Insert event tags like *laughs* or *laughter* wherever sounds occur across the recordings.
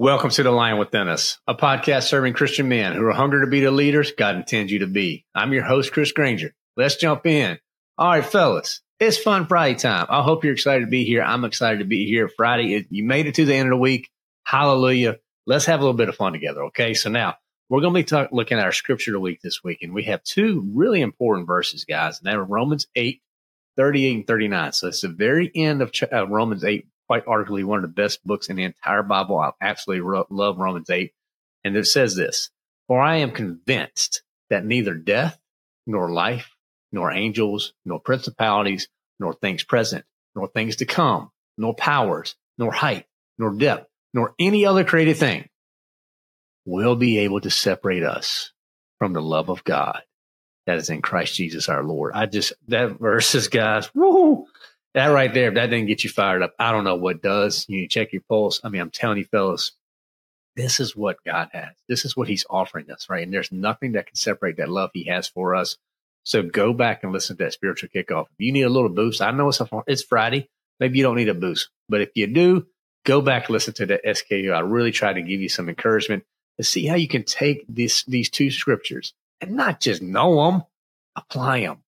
Welcome to The Lion Within Us, a podcast serving Christian men who are hungry to be the leaders God intends you to be. I'm your host, Chris Granger. Let's jump in. All right, fellas, it's fun Friday time. I hope you're excited to be here. I'm excited to be here Friday. You made it to the end of the week. Hallelujah. Let's have a little bit of fun together. Okay. So now we're going to be talk, looking at our scripture of the week this week, and we have two really important verses, guys, and that are Romans 8, 38 and 39. So it's the very end of uh, Romans 8, quite arguably one of the best books in the entire Bible. I absolutely ro- love Romans 8. And it says this, for I am convinced that neither death nor life, nor angels, nor principalities, nor things present, nor things to come, nor powers, nor height, nor depth, nor any other created thing will be able to separate us from the love of God that is in Christ Jesus our Lord. I just, that verses, guys, woo, that right there, if that didn't get you fired up, I don't know what does. You check your pulse. I mean, I'm telling you, fellas, this is what God has. This is what He's offering us, right? And there's nothing that can separate that love He has for us. So go back and listen to that spiritual kickoff. If you need a little boost, I know it's a, it's Friday. Maybe you don't need a boost, but if you do, go back listen to the SKU. I really try to give you some encouragement to see how you can take this these two scriptures and not just know them, apply them,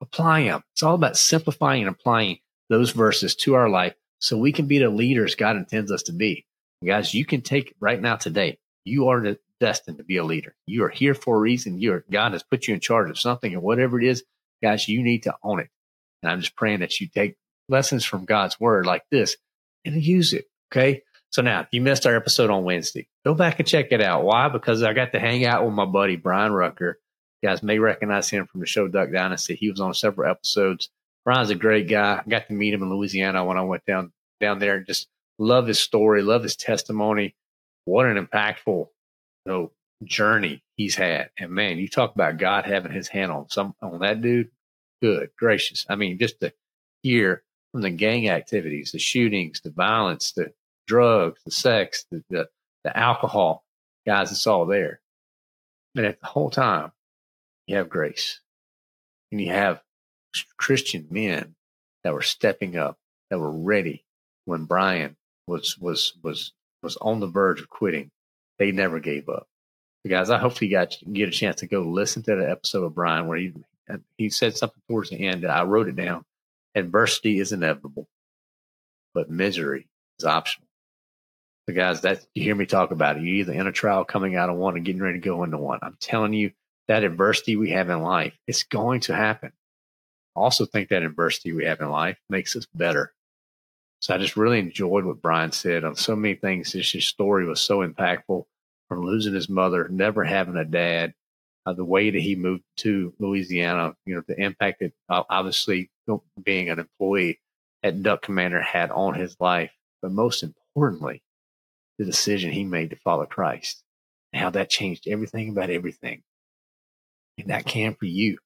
apply them. It's all about simplifying and applying those verses to our life so we can be the leaders God intends us to be. Guys, you can take right now today. You are destined to be a leader. You are here for a reason. You are, God has put you in charge of something and whatever it is, guys, you need to own it. And I'm just praying that you take lessons from God's word like this and use it. Okay. So now, if you missed our episode on Wednesday, go back and check it out. Why? Because I got to hang out with my buddy Brian Rucker. You guys may recognize him from the show Duck Dynasty. He was on several episodes. Brian's a great guy. I got to meet him in Louisiana when I went down down there. and Just love his story, love his testimony. What an impactful you know, journey he's had. And man, you talk about God having his hand on some on that dude. Good gracious. I mean, just to hear from the gang activities, the shootings, the violence, the drugs, the sex, the, the, the alcohol, guys, it's all there. And at the whole time, you have grace and you have Christian men that were stepping up, that were ready when Brian was, was, was, was on the verge of quitting. They never gave up. So guys, I hope you got get a chance to go listen to the episode of Brian where he, he said something towards the end. That I wrote it down. Adversity is inevitable, but misery is optional. So guys, that you hear me talk about it. You're either in a trial coming out of one or getting ready to go into one. I'm telling you that adversity we have in life, it's going to happen. Also think that adversity we have in life makes us better. So I just really enjoyed what Brian said on so many things. His, his story was so impactful from losing his mother, never having a dad, uh, the way that he moved to Louisiana, you know, the impact that uh, obviously being an employee at Duck Commander had on his life. But most importantly, the decision he made to follow Christ and how that changed everything about everything. And that can for you.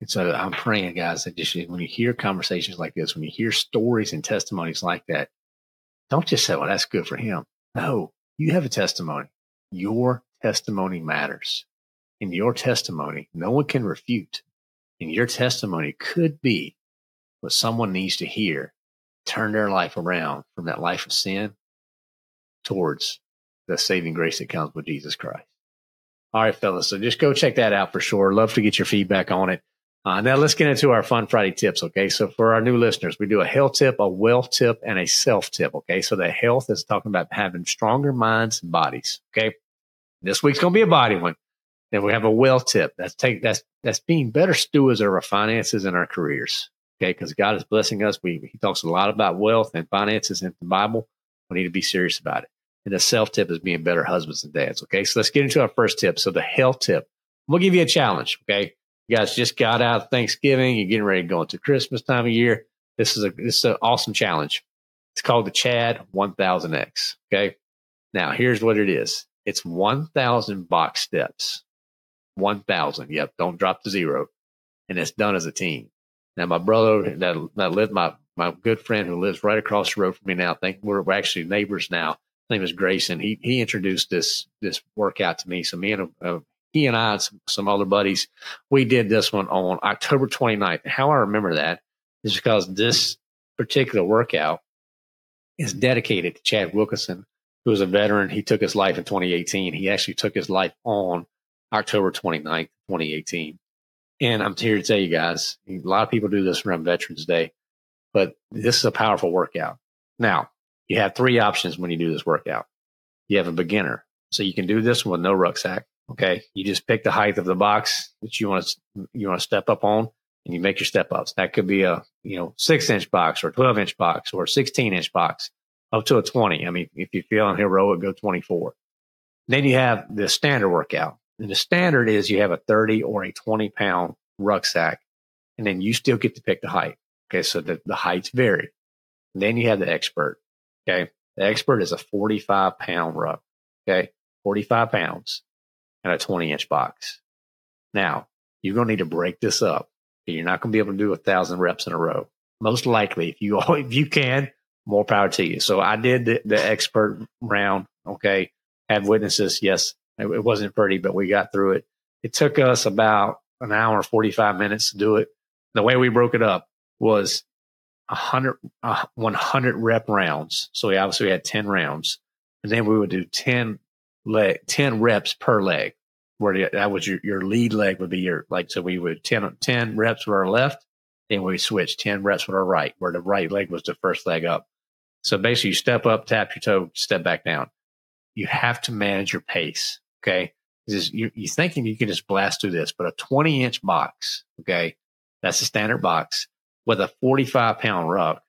And so I'm praying, guys, that just when you hear conversations like this, when you hear stories and testimonies like that, don't just say, well, that's good for him. No, you have a testimony. Your testimony matters. In your testimony, no one can refute. And your testimony could be what someone needs to hear, turn their life around from that life of sin towards the saving grace that comes with Jesus Christ. All right, fellas. So just go check that out for sure. Love to get your feedback on it. Uh, now let's get into our Fun Friday tips. Okay. So for our new listeners, we do a health tip, a wealth tip, and a self tip. Okay. So the health is talking about having stronger minds and bodies. Okay. This week's going to be a body one. Then we have a wealth tip. That's take, that's, that's being better stewards of our finances and our careers. Okay. Cause God is blessing us. We, he talks a lot about wealth and finances in the Bible. We need to be serious about it. And the self tip is being better husbands and dads. Okay. So let's get into our first tip. So the health tip. We'll give you a challenge. Okay. You guys just got out of Thanksgiving. You're getting ready to go into Christmas time of year. This is a this is an awesome challenge. It's called the Chad 1000X. Okay. Now here's what it is. It's 1,000 box steps. 1,000. Yep. Don't drop the zero. And it's done as a team. Now my brother that that lived my my good friend who lives right across the road from me now. I think we're, we're actually neighbors now. His name is Grayson. He he introduced this this workout to me. So me and a, a he and I and some, some other buddies, we did this one on October 29th. How I remember that is because this particular workout is dedicated to Chad Wilkinson, who was a veteran. He took his life in 2018. He actually took his life on October 29th, 2018. And I'm here to tell you guys, a lot of people do this around Veterans Day, but this is a powerful workout. Now, you have three options when you do this workout. You have a beginner. So you can do this with no rucksack. Okay. You just pick the height of the box that you want to, you want to step up on and you make your step ups. That could be a, you know, six inch box or 12 inch box or 16 inch box up to a 20. I mean, if you feel heroic, go 24. Then you have the standard workout. And the standard is you have a 30 or a 20 pound rucksack and then you still get to pick the height. Okay. So the, the heights vary. And then you have the expert. Okay. The expert is a 45 pound ruck. Okay. 45 pounds and a 20 inch box. Now, you're going to need to break this up. You're not going to be able to do a thousand reps in a row. Most likely, if you *laughs* if you can, more power to you. So I did the, the expert round. Okay, had witnesses. Yes, it, it wasn't pretty, but we got through it. It took us about an hour, forty five minutes to do it. The way we broke it up was 100, uh, 100 rep rounds. So we obviously had 10 rounds. And then we would do 10 leg, 10 reps per leg, where that was your, your lead leg would be your, like, so we would 10, 10 reps with our left, then we switch 10 reps with our right, where the right leg was the first leg up. So basically you step up, tap your toe, step back down. You have to manage your pace. Okay. Just, you, you're thinking you can just blast through this, but a 20 inch box. Okay. That's a standard box with a 45 pound ruck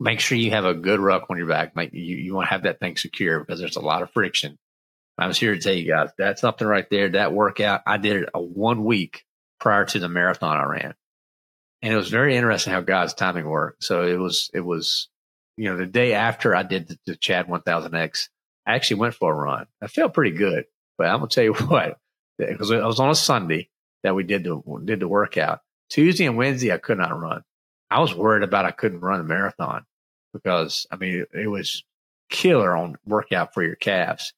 make sure you have a good ruck on your back. Make you, you want to have that thing secure because there's a lot of friction. I was here to tell you guys that's something right there. That workout, I did it a one week prior to the marathon I ran. And it was very interesting how God's timing worked. So it was, it was, you know, the day after I did the, the Chad 1000X, I actually went for a run. I felt pretty good, but I'm to tell you *laughs* what, because it was on a Sunday that we did the, did the workout. Tuesday and Wednesday, I could not run. I was worried about I couldn't run a marathon because I mean it, was killer on workout for your calves.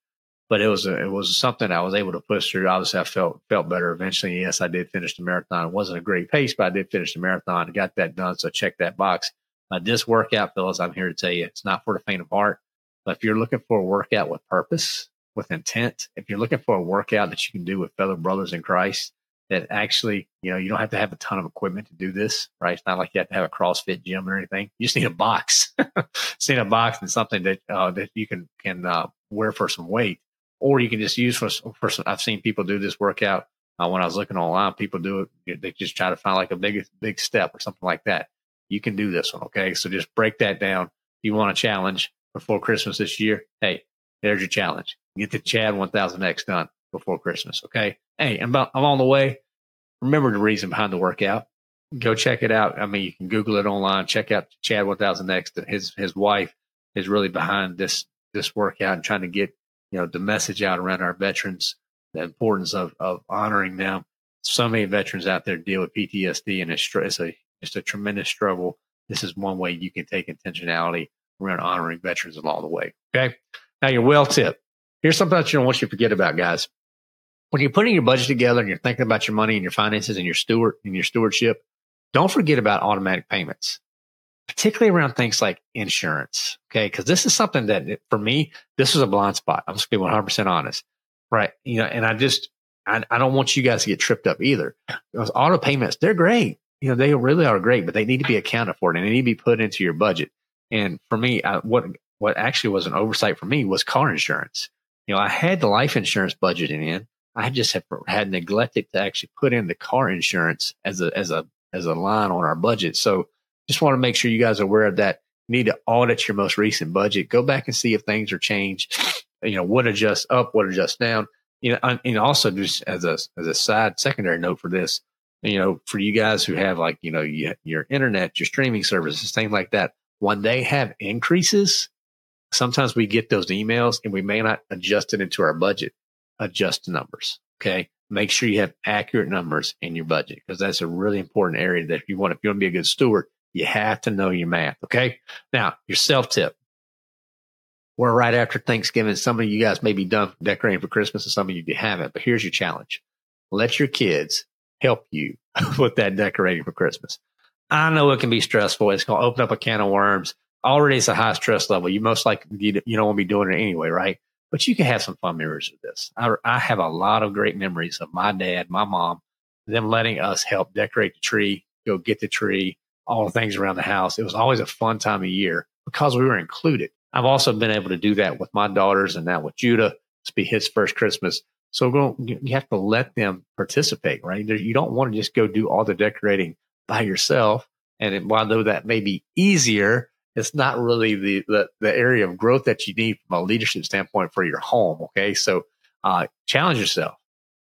But it was a, it was something I was able to push through. Obviously, I felt felt better eventually. Yes, I did finish the marathon. It wasn't a great pace, but I did finish the marathon and got that done. So check that box. Uh, this workout, fellas, I'm here to tell you, it's not for the faint of heart. But if you're looking for a workout with purpose, with intent, if you're looking for a workout that you can do with fellow brothers in Christ, that actually, you know, you don't have to have a ton of equipment to do this, right? It's not like you have to have a CrossFit gym or anything. You just need a box. *laughs* just need a box and something that uh, that you can can uh, wear for some weight, or you can just use for for some. I've seen people do this workout uh, when I was looking online. People do it. They just try to find like a big big step or something like that. You can do this one, okay? So just break that down. If you want a challenge before Christmas this year, hey, there's your challenge. Get the Chad 1000X done before Christmas, okay? Hey, I'm, on the way remember the reason behind the workout. Go check it out. I mean, you can Google it online. Check out Chad 1000X. His his wife is really behind this this workout and trying to get you know the message out around our veterans, the importance of of honoring them. So many veterans out there deal with PTSD, and it's, it's a it's a tremendous struggle. This is one way you can take intentionality around honoring veterans along the way. Okay. Now your well tip. Here's something that you don't want you to forget about, guys when you're putting your budget together and you're thinking about your money and your finances and your steward and your stewardship, don't forget about automatic payments, particularly around things like insurance. Okay. Cause this is something that for me, this was a blind spot. I'm just being 100% honest. Right. You know, and I just, I, I don't want you guys to get tripped up either. Because auto payments, they're great. You know, they really are great, but they need to be accounted for and they need to be put into your budget. And for me, I, what what actually was an oversight for me was car insurance. You know, I had the life insurance budgeted in. I just have, had neglected to actually put in the car insurance as a as a as a line on our budget. So just want to make sure you guys are aware of that. You need to audit your most recent budget. Go back and see if things are changed. You know, what adjusts up, what adjusts down. You know, and also just as a as a side secondary note for this, you know, for you guys who have like you know your internet, your streaming services, things like that, when they have increases, sometimes we get those emails and we may not adjust it into our budget. Adjust the numbers. Okay. Make sure you have accurate numbers in your budget because that's a really important area that if you want, if you want to be a good steward, you have to know your math. Okay. Now, your self tip. We're right after Thanksgiving. Some of you guys may be done decorating for Christmas and some of you haven't, but here's your challenge. Let your kids help you *laughs* with that decorating for Christmas. I know it can be stressful. It's going to open up a can of worms. Already it's a high stress level. You most likely, you, you don't want to be doing it anyway, right? But you can have some fun memories of this. I, I have a lot of great memories of my dad, my mom, them letting us help decorate the tree, go get the tree, all the things around the house. It was always a fun time of year because we were included. I've also been able to do that with my daughters and now with Judah. It's be his first Christmas. So you have to let them participate, right? You don't want to just go do all the decorating by yourself. And while though that may be easier, it's not really the, the, the area of growth that you need from a leadership standpoint for your home. Okay. So, uh, challenge yourself,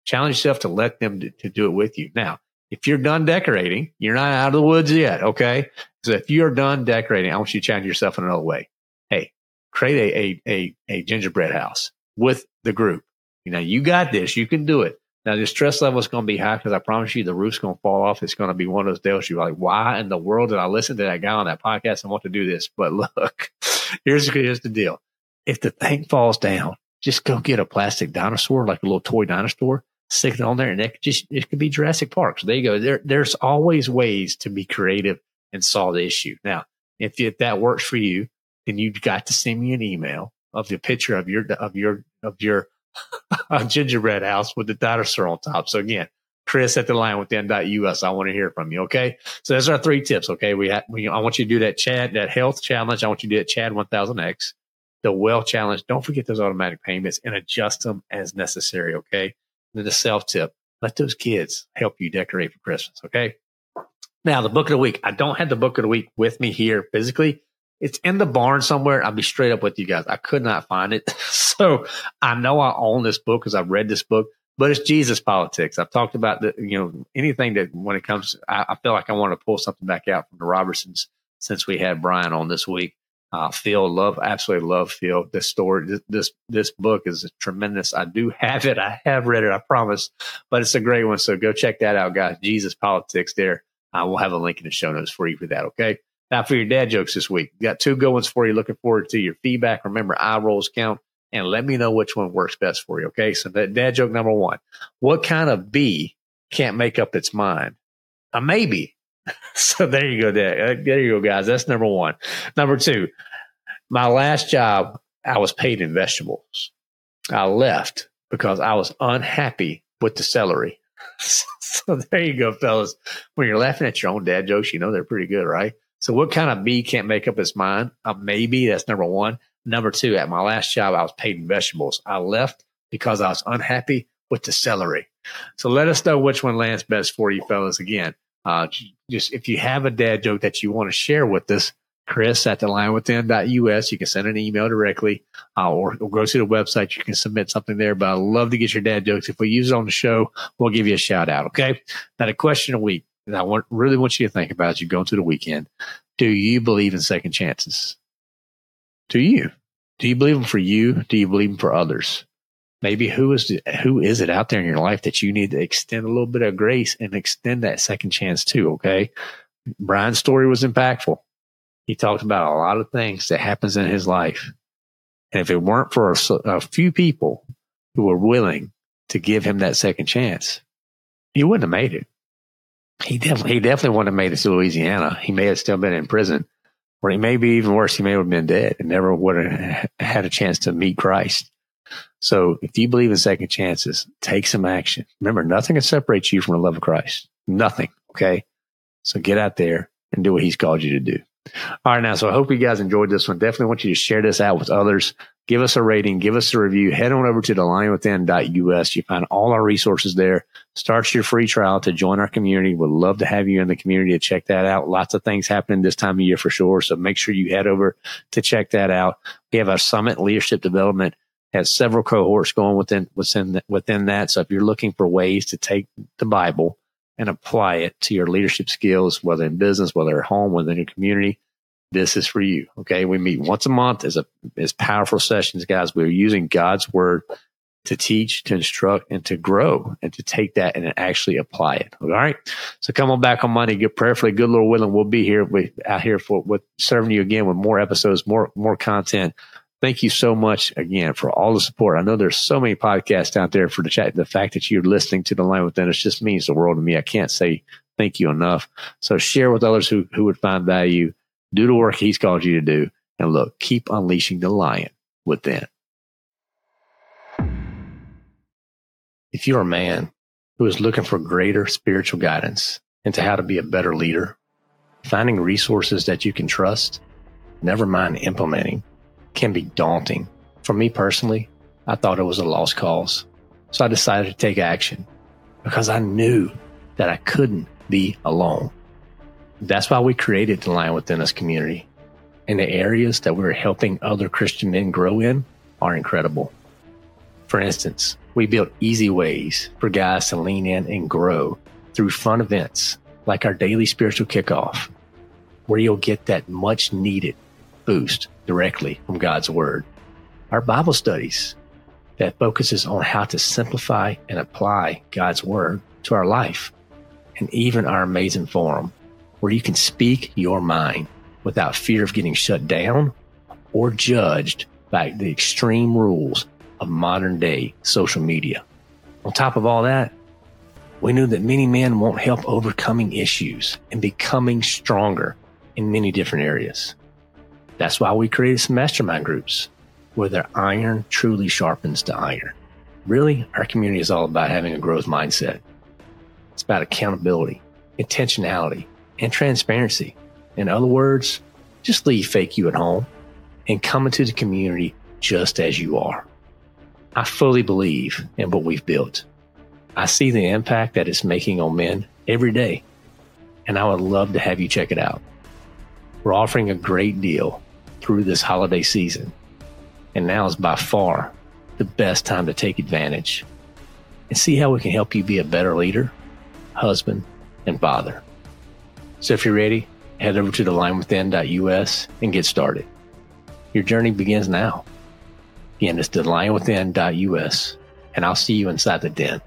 challenge yourself to let them to, to do it with you. Now, if you're done decorating, you're not out of the woods yet. Okay. So if you're done decorating, I want you to challenge yourself in another way. Hey, create a, a, a, a gingerbread house with the group. You know, you got this. You can do it. Now, the stress level is going to be high because I promise you the roof's going to fall off. It's going to be one of those deals you're like, why in the world did I listen to that guy on that podcast and want to do this? But *laughs* look, here's, here's the deal. If the thing falls down, just go get a plastic dinosaur, like a little toy dinosaur, stick it on there, and it could just, it could be Jurassic Park. So there you go. There, there's always ways to be creative and solve the issue. Now, if, if that works for you, then you've got to send me an email of the picture of your, of your, of your *laughs* a gingerbread house with the dinosaur on top. So again, Chris at the line with us. I want to hear from you. Okay. So there's our three tips. Okay. We, have, we, I want you to do that Chad, that health challenge. I want you to do that Chad 1000X, the wealth challenge. Don't forget those automatic payments and adjust them as necessary. Okay. And the self tip. Let those kids help you decorate for Christmas. Okay. Now the book of the week. I don't have the book of the week with me here physically, it's in the barn somewhere. I'll be straight up with you guys. I could not find it. *laughs* so I know I own this book because I've read this book, but it's Jesus politics. I've talked about the, you know, anything that when it comes, I, I feel like I want to pull something back out from the Robertsons since we had Brian on this week. Uh, Phil, love, absolutely love Phil. This story, this, this, this book is tremendous. I do *laughs* have it. I have read it. I promise, but it's a great one. So go check that out, guys. Jesus politics there. I will have a link in the show notes for you for that. Okay. Now, for your dad jokes this week, got two good ones for you. Looking forward to your feedback. Remember, eye rolls count and let me know which one works best for you. Okay. So that dad joke number one, what kind of bee can't make up its mind? A maybe. *laughs* so there you go. There, uh, there you go, guys. That's number one. Number two, my last job, I was paid in vegetables. I left because I was unhappy with the celery. *laughs* so there you go, fellas. When you're laughing at your own dad jokes, you know they're pretty good, right? So what kind of bee can't make up its mind? Uh, maybe that's number one. Number two, at my last job, I was paid in vegetables. I left because I was unhappy with the celery. So let us know which one lands best for you fellas. Again, uh, just if you have a dad joke that you want to share with us, Chris at the lion within.us. You can send an email directly uh, or, or, go to the website. You can submit something there. But I love to get your dad jokes. If we use it on the show, we'll give you a shout out. Okay. Now, the question the week that I want, really want you to think about as you go into the weekend. Do you believe in second chances? Do you? Do you believe them for you? Do you believe them for others? Maybe who is the, who is it out there in your life that you need to extend a little bit of grace and extend that second chance to? Okay, Brian's story was impactful. He talked about a lot of things that happens in his life, and if it weren't for a, a few people who were willing to give him that second chance, he wouldn't have made it. He definitely, he definitely wouldn't have made it to Louisiana. He may have still been in prison, or he may be even worse. He may have been dead and never would have had a chance to meet Christ. So if you believe in second chances, take some action. Remember, nothing can separate you from the love of Christ. Nothing. Okay. So get out there and do what he's called you to do. All right. Now, so I hope you guys enjoyed this one. Definitely want you to share this out with others. Give us a rating, give us a review. Head on over to thelionwithin.us. You find all our resources there. Start your free trial to join our community. We'd love to have you in the community to check that out. Lots of things happening this time of year for sure. So make sure you head over to check that out. We have our summit leadership development has several cohorts going within within within that. So if you're looking for ways to take the Bible and apply it to your leadership skills, whether in business, whether at home, within your community, this is for you. Okay. We meet once a month as a, as powerful sessions, guys. We're using God's word to teach, to instruct, and to grow and to take that and actually apply it. All right. So come on back on Monday. Get prayerfully, good Lord willing. We'll be here. We out here for with serving you again with more episodes, more, more content. Thank you so much again for all the support. I know there's so many podcasts out there for the chat. The fact that you're listening to the Lion Within Us just means the world to me. I can't say thank you enough. So share with others who, who would find value do the work he's called you to do. And look, keep unleashing the lion within. If you're a man who is looking for greater spiritual guidance into how to be a better leader, finding resources that you can trust, never mind implementing, can be daunting. For me personally, I thought it was a lost cause. So I decided to take action because I knew that I couldn't be alone. That's why we created the Lion Within Us community. And the areas that we're helping other Christian men grow in are incredible. For instance, we built easy ways for guys to lean in and grow through fun events like our daily spiritual kickoff, where you'll get that much needed boost directly from God's Word. Our Bible studies that focuses on how to simplify and apply God's Word to our life, and even our amazing forum where you can speak your mind without fear of getting shut down or judged by the extreme rules of modern day social media. On top of all that, we knew that many men won't help overcoming issues and becoming stronger in many different areas. That's why we created some mastermind groups where their iron truly sharpens the iron. Really, our community is all about having a growth mindset. It's about accountability, intentionality, and transparency. In other words, just leave fake you at home and come into the community just as you are. I fully believe in what we've built. I see the impact that it's making on men every day, and I would love to have you check it out. We're offering a great deal through this holiday season, and now is by far the best time to take advantage and see how we can help you be a better leader, husband, and father. So if you're ready, head over to thelionwithin.us and get started. Your journey begins now. Again, it's thelionwithin.us, and I'll see you inside the den.